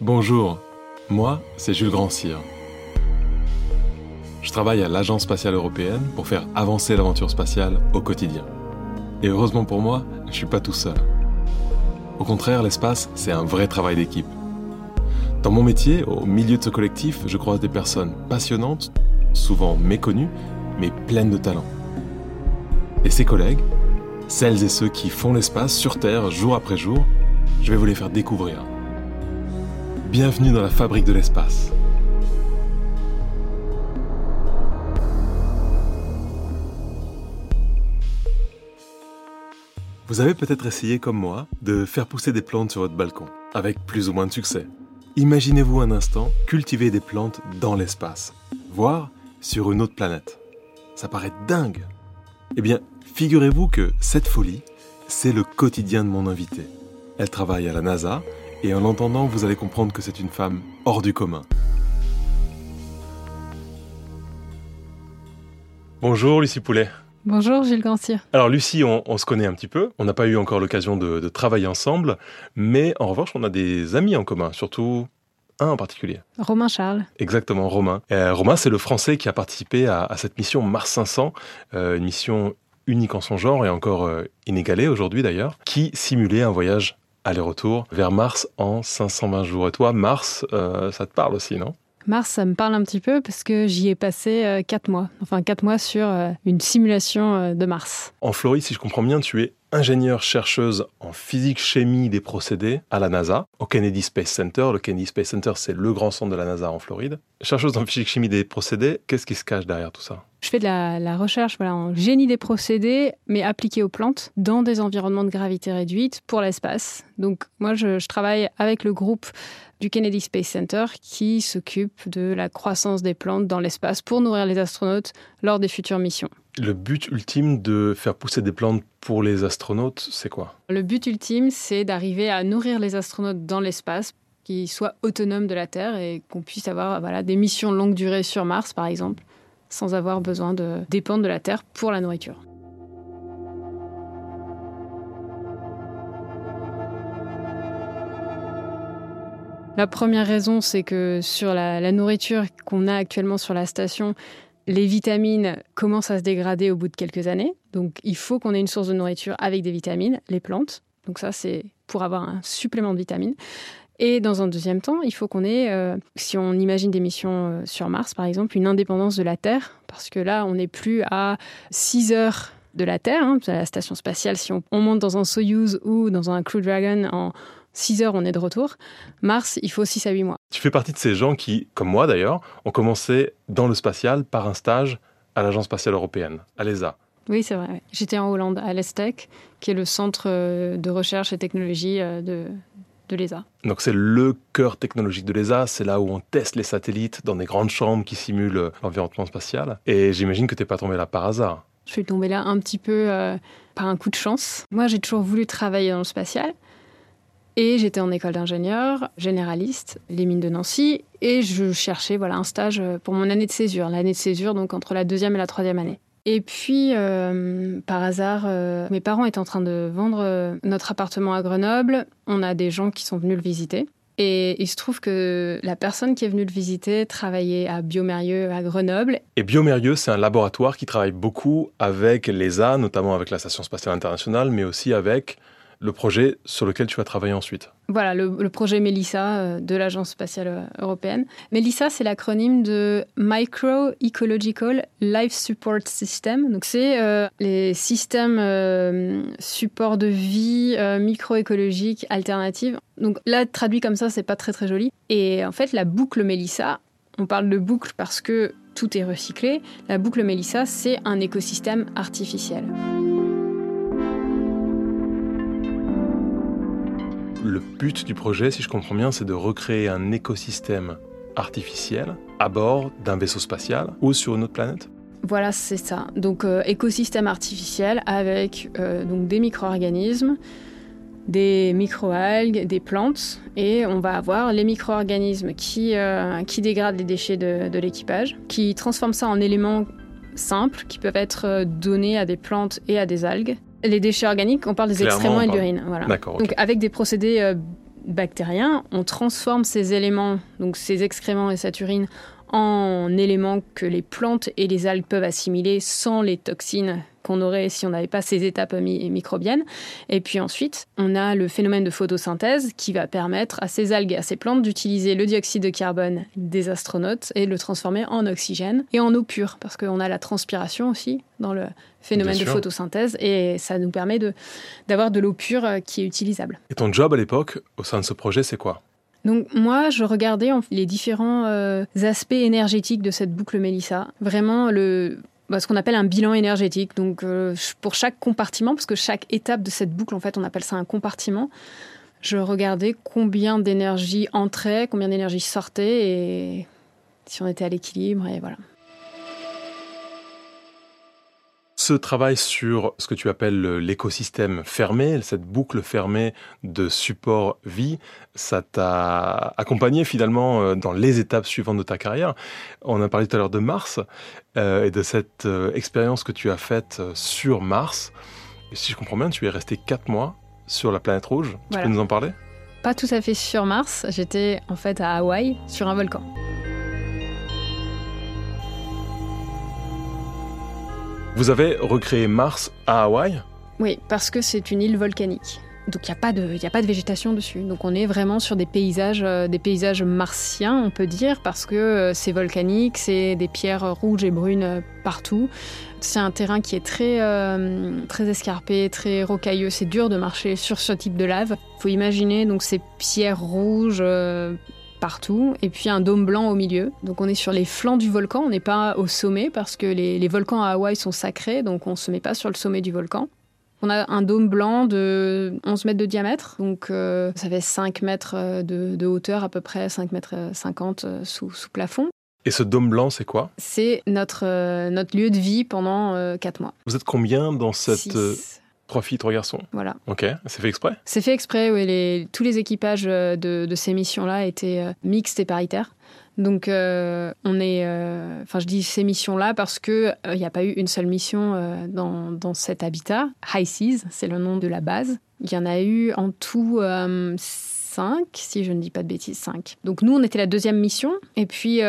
Bonjour, moi c'est Jules Grandcir. Je travaille à l'Agence spatiale européenne pour faire avancer l'aventure spatiale au quotidien. Et heureusement pour moi, je suis pas tout seul. Au contraire, l'espace, c'est un vrai travail d'équipe. Dans mon métier, au milieu de ce collectif, je croise des personnes passionnantes, souvent méconnues, mais pleines de talent. Et ces collègues, celles et ceux qui font l'espace sur Terre jour après jour, je vais vous les faire découvrir. Bienvenue dans la fabrique de l'espace. Vous avez peut-être essayé comme moi de faire pousser des plantes sur votre balcon, avec plus ou moins de succès. Imaginez-vous un instant cultiver des plantes dans l'espace, voire sur une autre planète. Ça paraît dingue. Eh bien, figurez-vous que cette folie, c'est le quotidien de mon invité. Elle travaille à la NASA et en l'entendant, vous allez comprendre que c'est une femme hors du commun. Bonjour Lucie Poulet. Bonjour Gilles Gancier. Alors Lucie, on, se connaît un petit peu. On n'a pas eu encore l'occasion de, travailler ensemble, mais en revanche, on a des amis en commun, surtout un en particulier. Romain Charles. Exactement, Romain. Euh, Romain, c'est le Français qui a participé à, cette mission Mars 500, euh, une mission unique en son genre et encore euh, inégalée aujourd'hui d'ailleurs, qui simulait un voyage aller-retour vers Mars en 520 jours. Et toi, Mars, ça te parle aussi, non? Mars, ça me parle un petit peu parce que j'y ai passé 4 euh, mois. Enfin, 4 mois sur euh, une simulation euh, de Mars. En Floride, si je comprends bien, tu es ingénieure-chercheuse en physique-chimie des procédés à la NASA, au Kennedy Space Center. Le Kennedy Space Center, c'est le grand centre de la NASA en Floride. Chercheuse en physique-chimie des procédés, qu'est-ce qui se cache derrière tout ça? Je fais de la, recherche voilà, en génie des procédés, mais appliquée aux plantes, dans des environnements de gravité réduite pour l'espace. Donc moi, je, je travaille avec le groupe du Kennedy Space Center qui s'occupe de la croissance des plantes dans l'espace pour nourrir les astronautes lors des futures missions. Le but ultime de faire pousser des plantes pour les astronautes, c'est quoi? Le but ultime, c'est d'arriver à nourrir les astronautes dans l'espace qui soient autonomes de la Terre et qu'on puisse avoir voilà, des missions longue durée sur Mars, par exemple, sans avoir besoin de dépendre de la Terre pour la nourriture. La première raison, c'est que sur la, nourriture qu'on a actuellement sur la station, les vitamines commencent à se dégrader au bout de quelques années. Donc il faut qu'on ait une source de nourriture avec des vitamines, les plantes. Donc ça, c'est pour avoir un supplément de vitamines. Et dans un deuxième temps, il faut qu'on ait, euh, si on imagine des missions euh, sur Mars par exemple, une indépendance de la Terre, parce que là, on n'est plus à 6 heures de la Terre, hein, la station spatiale, si on, on, monte dans un Soyuz ou dans un Crew Dragon en, 6 heures, on est de retour. Mars, il faut 6 à 8 mois. Tu fais partie de ces gens qui, comme moi d'ailleurs, ont commencé dans le spatial par un stage à l'Agence spatiale européenne, à l'ESA. Oui, c'est vrai. J'étais en Hollande, à l'ESTEC, qui est le centre euh, de recherche et technologie de, de l'ESA. Donc c'est le cœur technologique de l'ESA, c'est là où on teste les satellites dans des grandes chambres qui simulent euh, l'environnement spatial. Et j'imagine que tu n'es pas tombé là par hasard. Je suis tombée là un petit peu par un coup de chance. Moi, j'ai toujours voulu travailler dans le spatial. Et j'étais en école d'ingénieur, généraliste, les mines de Nancy, et je cherchais voilà, un stage pour mon année de césure, l'année de césure, donc entre la deuxième et la troisième année. Et puis, euh, par hasard, euh, mes parents étaient en train de vendre euh, notre appartement à Grenoble. On a des gens qui sont venus le visiter. Et il se trouve que la personne qui est venue le visiter travaillait à Biomérieux à Grenoble. Et Biomérieux, c'est un laboratoire qui travaille beaucoup avec l'ESA, notamment avec la Station spatiale internationale, mais aussi avec le projet sur lequel tu vas travailler ensuite. Voilà, le, projet MELISA euh, de l'Agence spatiale euh, européenne. MELISA, c'est l'acronyme de Micro Ecological Life Support System. Donc, c'est euh, les systèmes support de vie microécologiques alternatifs. Donc, là, traduit comme ça, c'est pas très très joli. Et en fait, la boucle MELISA, on parle de boucle parce que tout est recyclé. La boucle MELISA, c'est un écosystème artificiel. Le but du projet, si je comprends bien, c'est de recréer un écosystème artificiel à bord d'un vaisseau spatial ou sur une autre planète Voilà, c'est ça. Donc euh, écosystème artificiel avec euh, donc des micro-organismes, des micro-algues, des plantes, et on va avoir les micro-organismes qui, euh, qui dégradent les déchets de, de l'équipage, qui transforment ça en éléments simples qui peuvent être donnés à des plantes et à des algues, les déchets organiques, on parle des excréments et de l'urine. Voilà. Donc avec des procédés euh, bactérien, on transforme ces éléments, donc ces excréments et cette urine, en éléments que les plantes et les algues peuvent assimiler sans les toxines qu'on aurait si on n'avait pas ces étapes microbiennes. Et puis ensuite, on a le phénomène de photosynthèse qui va permettre à ces algues et à ces plantes d'utiliser le dioxyde de carbone des astronautes et le transformer en oxygène et en eau pure, parce qu'on a la transpiration aussi dans le phénomène de photosynthèse et ça nous permet d'avoir de, de l'eau pure euh, qui est utilisable. Et ton job à l'époque, au sein de ce projet, c'est quoi? Donc moi, je regardais les différents euh, aspects énergétiques de cette boucle Mélissa. Vraiment le bah, ce qu'on appelle un bilan énergétique. Donc euh, pour chaque compartiment, parce que chaque étape de cette boucle, en fait, on appelle ça un compartiment. Je regardais combien d'énergie entrait, combien d'énergie sortait et si on était à l'équilibre et voilà. Ce travail sur ce que tu appelles l'écosystème fermé, cette boucle fermée de support vie, ça t'a accompagné finalement euh, dans les étapes suivantes de ta carrière. On a parlé tout à l'heure de Mars euh, et de cette euh, expérience que tu as faite sur Mars. Et si je comprends bien, tu es resté quatre mois sur la planète rouge. Tu peux nous en parler? Pas tout à fait sur Mars. J'étais en fait à Hawaï sur un volcan. Vous avez recréé Mars à Hawaï? Oui, parce que c'est une île volcanique. Donc il n'y a, pas de, a pas de végétation dessus. Donc on est vraiment sur des paysages, euh, des paysages martiens, on peut dire, parce que euh, c'est volcanique, c'est des pierres rouges et brunes euh, partout. C'est un terrain qui est très, très escarpé, très rocailleux. C'est dur de marcher sur ce type de lave. Il faut imaginer donc ces pierres rouges partout, et puis un dôme blanc au milieu. Donc on est sur les flancs du volcan, on n'est pas au sommet parce que les, volcans à Hawaï sont sacrés, donc on ne se met pas sur le sommet du volcan. On a un dôme blanc de 11 mètres de diamètre, donc euh, ça fait 5 mètres euh, de, hauteur à peu près, 5 mètres 50 euh, sous, sous plafond. Et ce dôme blanc, c'est quoi? C'est notre, notre lieu de vie pendant 4 mois. Vous êtes combien dans cette... Trois filles, trois garçons. Voilà. Ok, c'est fait exprès? C'est fait exprès, oui. Les, tous les équipages euh, de, ces missions-là étaient euh, mixtes et paritaires. Donc, euh, on est. Enfin, je dis ces missions-là parce qu'il n'y a pas eu une seule mission dans, dans, cet habitat. High Seas, c'est le nom de la base. Il y en a eu en tout cinq, si je ne dis pas de bêtises, cinq. Donc, nous, on était la deuxième mission. Et puis,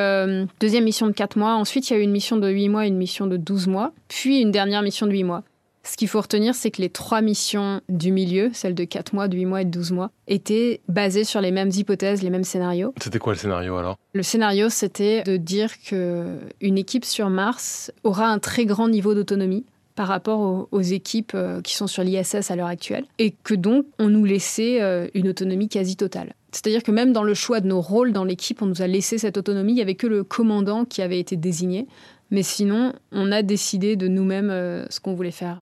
deuxième mission de quatre mois. Ensuite, il y a eu une mission de huit mois une mission de douze mois. Puis, une dernière mission de huit mois. Ce qu'il faut retenir, c'est que les trois missions du milieu, celles de 4 mois, de 8 mois et de 12 mois, étaient basées sur les mêmes hypothèses, les mêmes scénarios. C'était quoi le scénario alors? Le scénario, c'était de dire qu'une équipe sur Mars aura un très grand niveau d'autonomie par rapport aux, équipes euh, qui sont sur l'ISS à l'heure actuelle, et que donc on nous laissait euh, une autonomie quasi totale. C'est-à-dire que même dans le choix de nos rôles dans l'équipe, on nous a laissé cette autonomie. Il n'y avait que le commandant qui avait été désigné. Mais sinon, on a décidé de nous-mêmes euh, ce qu'on voulait faire.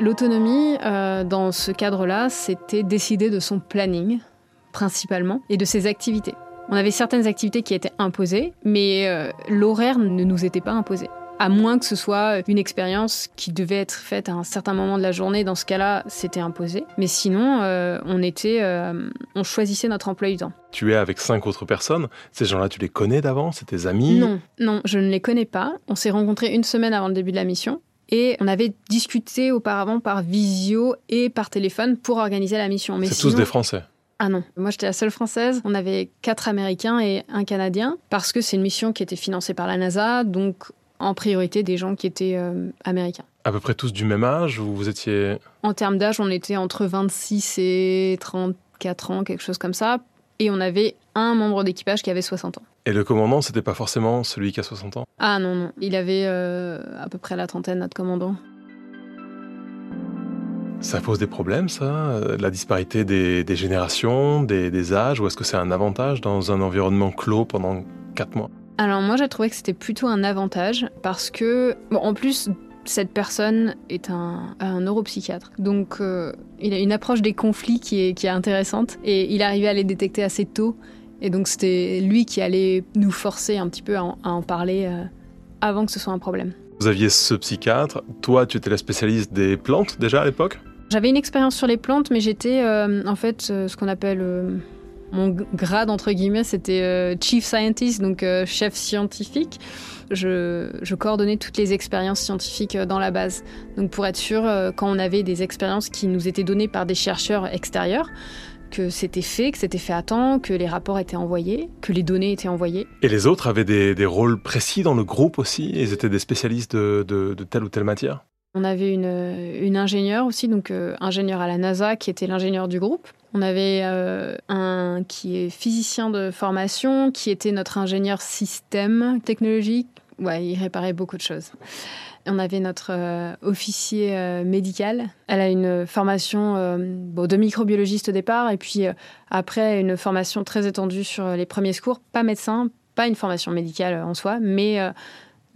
L'autonomie, euh, dans ce cadre-là, c'était décider de son planning, principalement, et de ses activités. On avait certaines activités qui étaient imposées, mais euh, l'horaire ne nous était pas imposé à moins que ce soit une expérience qui devait être faite à un certain moment de la journée. Dans ce cas-là, c'était imposé. Mais sinon, euh, on était, euh, on choisissait notre emploi du temps. Tu es avec cinq autres personnes. Ces gens-là, tu les connais d'avant C'est tes amis? Non, non, je ne les connais pas. On s'est rencontrés une semaine avant le début de la mission. Et on avait discuté auparavant par visio et par téléphone pour organiser la mission. C'est tous des Français ah non, moi j'étais la seule française. On avait quatre Américains et un Canadien parce que c'est une mission qui était financée par la NASA, donc en priorité des gens qui étaient euh, américains. À peu près tous du même âge ou vous étiez En termes d'âge, on était entre 26 et 34 ans, quelque chose comme ça. Et on avait un membre d'équipage qui avait 60 ans. Et le commandant, c'était pas forcément celui qui a 60 ans? Ah non, non. Il avait euh, à peu près la trentaine, notre commandant. Ça pose des problèmes, ça? Euh, La disparité des, générations, des, des âges Ou est-ce que c'est un avantage dans un environnement clos pendant 4 mois? Alors moi j'ai trouvé que c'était plutôt un avantage parce que, bon, en plus, cette personne est un, neuropsychiatre. Donc euh, il a une approche des conflits qui est, qui est intéressante et il arrivait à les détecter assez tôt. Et donc c'était lui qui allait nous forcer un petit peu à en, parler euh, avant que ce soit un problème. Vous aviez ce psychiatre. Toi, tu étais la spécialiste des plantes déjà à l'époque? J'avais une expérience sur les plantes, mais j'étais euh, en fait ce qu'on appelle Mon grade, entre guillemets, c'était euh, Chief Scientist, donc euh, chef scientifique. Je, je, coordonnais toutes les expériences scientifiques euh, dans la base. Donc pour être sûr, quand on avait des expériences qui nous étaient données par des chercheurs extérieurs, que c'était fait, que c'était fait à temps, que les rapports étaient envoyés, que les données étaient envoyées. Et les autres avaient des, des rôles précis dans le groupe aussi? Ils étaient des spécialistes de, de, de telle ou telle matière? On avait une, une ingénieure aussi, donc euh, ingénieure à la NASA, qui était l'ingénieur du groupe. On avait euh, un qui est physicien de formation, qui était notre ingénieur système technologique. Ouais, il réparait beaucoup de choses. On avait notre euh, officier médical. Elle a une formation de microbiologiste au départ, et puis après une formation très étendue sur les premiers secours. Pas médecin, pas une formation médicale en soi, mais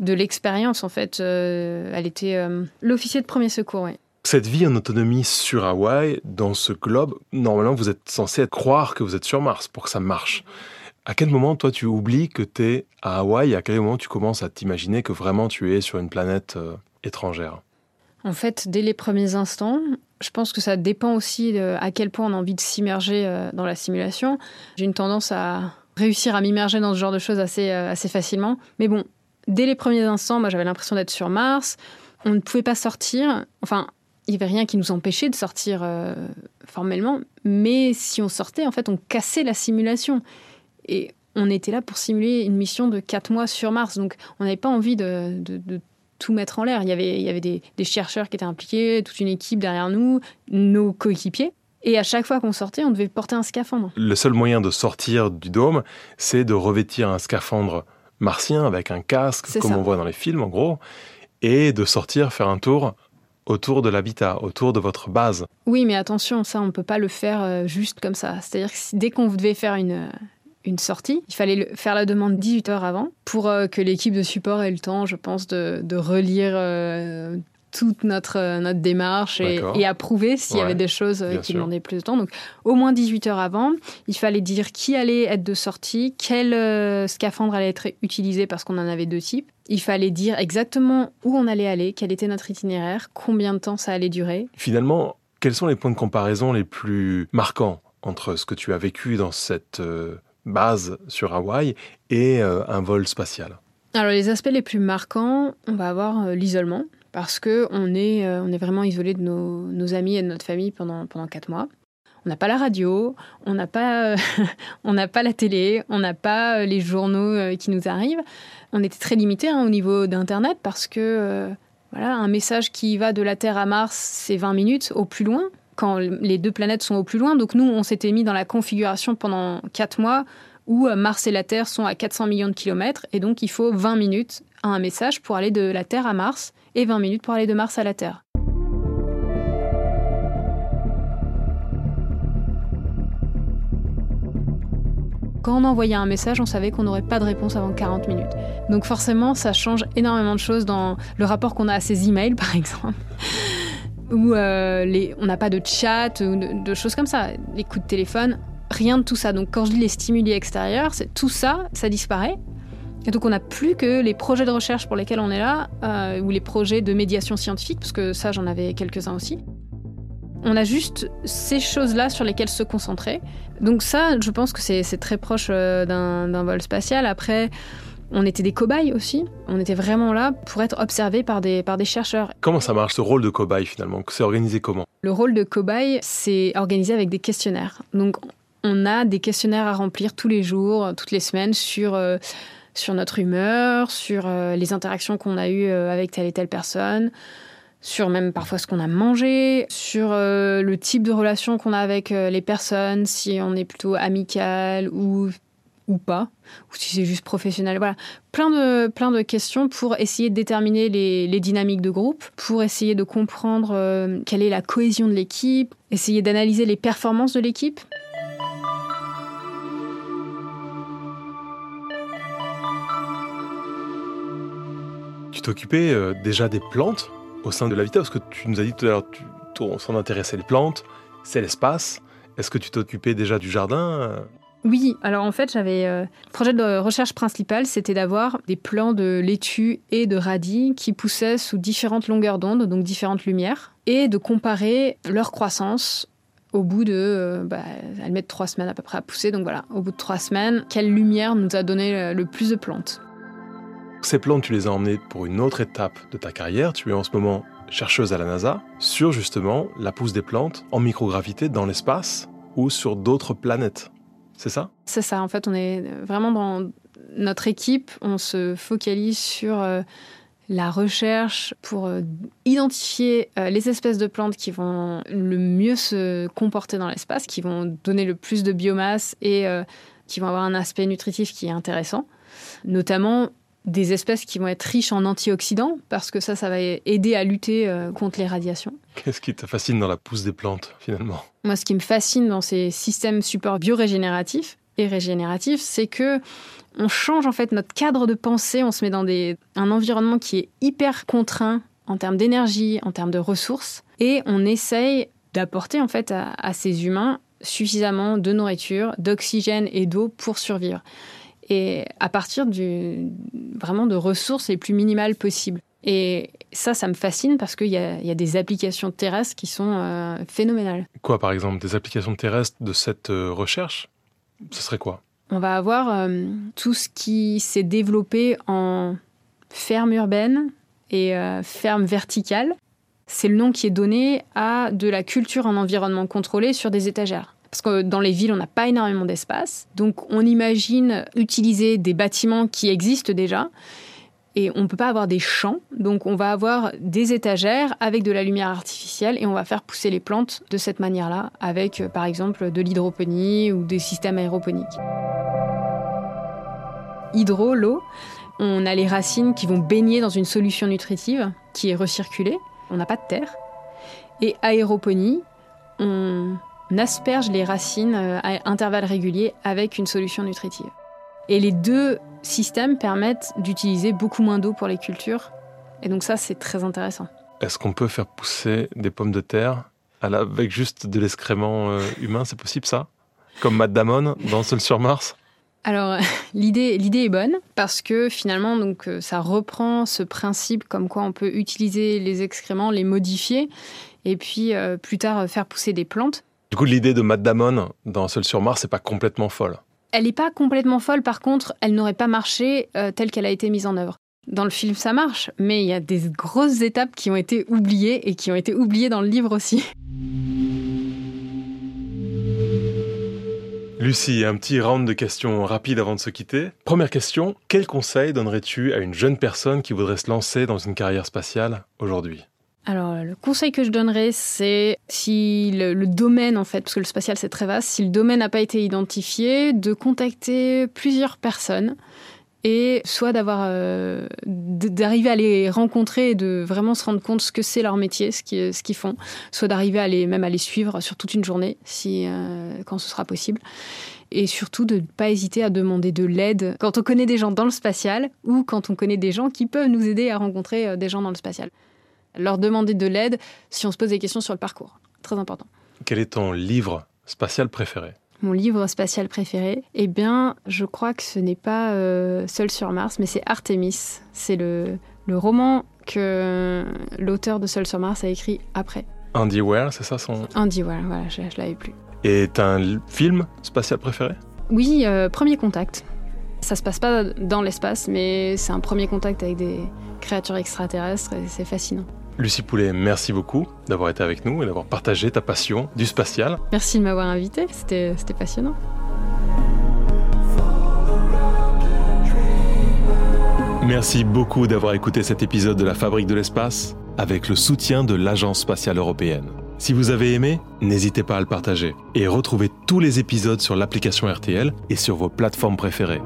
de l'expérience en fait. Euh, elle était euh, l'officier de premier secours, oui. Cette vie en autonomie sur Hawaï, dans ce globe, normalement vous êtes censé croire que vous êtes sur Mars pour que ça marche. À quel moment, toi, tu oublies que tu es à Hawaï À quel moment tu commences à t'imaginer que vraiment tu es sur une planète euh, étrangère? En fait, dès les premiers instants, je pense que ça dépend aussi à quel point on a envie de s'immerger dans la simulation. J'ai une tendance à réussir à m'immerger dans ce genre de choses assez, assez facilement. Mais bon, dès les premiers instants, moi j'avais l'impression d'être sur Mars. On ne pouvait pas sortir. Enfin, il n'y avait rien qui nous empêchait de sortir euh, formellement. Mais si on sortait, en fait, on cassait la simulation. Et on était là pour simuler une mission de quatre mois sur Mars. Donc on n'avait pas envie de, tout mettre en l'air. Il y avait, il y avait des, des, chercheurs qui étaient impliqués, toute une équipe derrière nous, nos coéquipiers. Et à chaque fois qu'on sortait, on devait porter un scaphandre. Le seul moyen de sortir du dôme, c'est de revêtir un scaphandre martien avec un casque, comme on voit dans les films en gros, et de sortir faire un tour autour de l'habitat, autour de votre base. Oui, mais attention, ça, on ne peut pas le faire euh, juste comme ça. C'est-à-dire que dès qu'on devait faire une, euh, une sortie, il fallait faire la demande 18 heures avant pour euh, que l'équipe de support ait le temps, je pense, de, de relire toute notre, euh, notre démarche et, approuver s'il y avait des choses euh, qui demandaient plus de temps. Donc, au moins 18 heures avant, il fallait dire qui allait être de sortie, quel euh, scaphandre allait être utilisé parce qu'on en avait deux types. Il fallait dire exactement où on allait aller, quel était notre itinéraire, combien de temps ça allait durer. Finalement, quels sont les points de comparaison les plus marquants entre ce que tu as vécu dans cette base sur Hawaï et un vol spatial? Alors les aspects les plus marquants, on va avoir l'isolement parce que on est, euh, on est vraiment isolé de nos, amis et de notre famille pendant, pendant quatre mois. On n'a pas la radio, on n'a pas, on pas la télé, on n'a pas euh, les journaux euh, qui nous arrivent. On était très limité hein, au niveau d'internet parce que voilà, un message qui va de la Terre à Mars, c'est 20 minutes au plus loin quand les deux planètes sont au plus loin. Donc nous, on s'était mis dans la configuration pendant quatre mois où Mars et la Terre sont à 400 millions de kilomètres et donc il faut 20 minutes un message pour aller de la Terre à Mars et 20 minutes pour aller de Mars à la Terre. Quand on envoyait un message, on savait qu'on n'aurait pas de réponse avant 40 minutes. Donc forcément, ça change énormément de choses dans le rapport qu'on a à ces emails, par exemple, où euh, on n'a pas de chat ou de, de, choses comme ça. Les coups de téléphone, rien de tout ça. Donc quand je dis les stimuli extérieurs, tout ça, ça disparaît. Et donc on n'a plus que les projets de recherche pour lesquels on est là, euh, ou les projets de médiation scientifique, parce que ça j'en avais quelques-uns aussi. On a juste ces choses-là sur lesquelles se concentrer. Donc ça, je pense que c'est très proche euh, d'un vol spatial. Après, on était des cobayes aussi. On était vraiment là pour être observés par des, par des chercheurs. Comment ça marche, ce rôle de cobaye finalement? C'est organisé comment? Le rôle de cobaye, c'est organisé avec des questionnaires. Donc on a des questionnaires à remplir tous les jours, toutes les semaines sur... Euh, sur notre humeur, sur euh, les interactions qu'on a eues euh, avec telle et telle personne, sur même parfois ce qu'on a mangé, sur euh, le type de relation qu'on a avec les personnes, si on est plutôt amical ou ou pas, ou si c'est juste professionnel. Voilà, plein de, plein de questions pour essayer de déterminer les, les dynamiques de groupe, pour essayer de comprendre quelle est la cohésion de l'équipe, essayer d'analyser les performances de l'équipe. Tu t'occupais euh, déjà des plantes au sein de l'habitat Parce que tu nous as dit tout à l'heure, ton s'en intéressait les plantes, c'est l'espace. Est-ce que tu t'occupais déjà du jardin oui, alors en fait, j'avais. Euh, le projet de recherche principal, c'était d'avoir des plants de laitue et de radis qui poussaient sous différentes longueurs d'onde, donc différentes lumières, et de comparer leur croissance au bout de, euh, bah, elles mettent trois semaines à peu près à pousser. Donc voilà, au bout de trois semaines, quelle lumière nous a donné le plus de plantes Ces plantes, tu les as emmenées pour une autre étape de ta carrière. Tu es en ce moment chercheuse à la NASA sur justement la pousse des plantes en microgravité dans l'espace ou sur d'autres planètes. C'est ça? C'est ça. En fait, on est vraiment dans notre équipe. On se focalise sur euh, la recherche pour euh, identifier euh, les espèces de plantes qui vont le mieux se comporter dans l'espace, qui vont donner le plus de biomasse et qui vont avoir un aspect nutritif qui est intéressant. Notamment des espèces qui vont être riches en antioxydants, parce que ça, ça va aider à lutter contre les radiations. Qu'est-ce qui te fascine dans la pousse des plantes, finalement? Moi, ce qui me fascine dans ces systèmes support biorégénératifs et régénératifs, c'est que on change en fait notre cadre de pensée, on se met dans un environnement qui est hyper contraint en termes d'énergie, en termes de ressources, et on essaye d'apporter en fait à, ces humains suffisamment de nourriture, d'oxygène et d'eau pour survivre. Et à partir du, vraiment de ressources les plus minimales possibles. Et ça, ça me fascine parce qu'il y, a des applications terrestres qui sont euh, phénoménales. Quoi, par exemple Des applications terrestres de cette euh, recherche? Ce serait quoi? On va avoir euh, tout ce qui s'est développé en ferme urbaine et ferme verticale. C'est le nom qui est donné à de la culture en environnement contrôlé sur des étagères. Parce que dans les villes, on n'a pas énormément d'espace. Donc on imagine utiliser des bâtiments qui existent déjà et on ne peut pas avoir des champs, donc on va avoir des étagères avec de la lumière artificielle et on va faire pousser les plantes de cette manière-là, avec euh, par exemple de l'hydroponie ou des systèmes aéroponiques. Hydro, l'eau, on a les racines qui vont baigner dans une solution nutritive qui est recirculée, on n'a pas de terre. Et aéroponie, on asperge les racines euh, à intervalles réguliers avec une solution nutritive. Et les deux systèmes permettent d'utiliser beaucoup moins d'eau pour les cultures. Et donc ça, c'est très intéressant. Est-ce qu'on peut faire pousser des pommes de terre avec juste de l'excrément euh, humain C'est possible ça? Comme Matt Damon dans Seul sur Mars? Alors l'idée l'idée est bonne parce que finalement donc euh, ça reprend ce principe comme quoi on peut utiliser les excréments, les modifier et puis euh, plus tard faire pousser des plantes. Du coup l'idée de Matt Damon dans Seul sur Mars c'est pas complètement folle. Elle n'est pas complètement folle, par contre, elle n'aurait pas marché euh, telle qu'elle a été mise en œuvre. Dans le film, ça marche, mais il y a des grosses étapes qui ont été oubliées et qui ont été oubliées dans le livre aussi. Lucie, un petit round de questions rapides avant de se quitter. Première question, quel conseil donnerais-tu à une jeune personne qui voudrait se lancer dans une carrière spatiale aujourd'hui? Alors, le conseil que je donnerais, c'est si le, domaine, en fait, parce que le spatial c'est très vaste, si le domaine n'a pas été identifié, de contacter plusieurs personnes et soit d'avoir euh, d'arriver à les rencontrer et de vraiment se rendre compte ce que c'est leur métier, ce qu'ils font, soit d'arriver à les même à les suivre sur toute une journée si euh, quand ce sera possible. Et surtout de ne pas hésiter à demander de l'aide quand on connaît des gens dans le spatial ou quand on connaît des gens qui peuvent nous aider à rencontrer euh, des gens dans le spatial leur demander de l'aide si on se pose des questions sur le parcours. Très important. Quel est ton livre spatial préféré mon livre spatial préféré, eh bien, je crois que ce n'est pas euh, Seul sur Mars, mais c'est Artemis. C'est le, le roman que l'auteur de Seul sur Mars a écrit après. Andy Weir, c'est ça son... Andy Weir, voilà, je, l'avais plus. Et t'as un film spatial préféré? Oui, euh, Premier Contact. Ça se passe pas dans l'espace, mais c'est un premier contact avec des créatures extraterrestres et c'est fascinant. Lucie Poulet, merci beaucoup d'avoir été avec nous et d'avoir partagé ta passion du spatial. Merci de m'avoir invité, c'était passionnant. Merci beaucoup d'avoir écouté cet épisode de la Fabrique de l'espace avec le soutien de l'Agence spatiale européenne. Si vous avez aimé, n'hésitez pas à le partager et retrouvez tous les épisodes sur l'application RTL et sur vos plateformes préférées.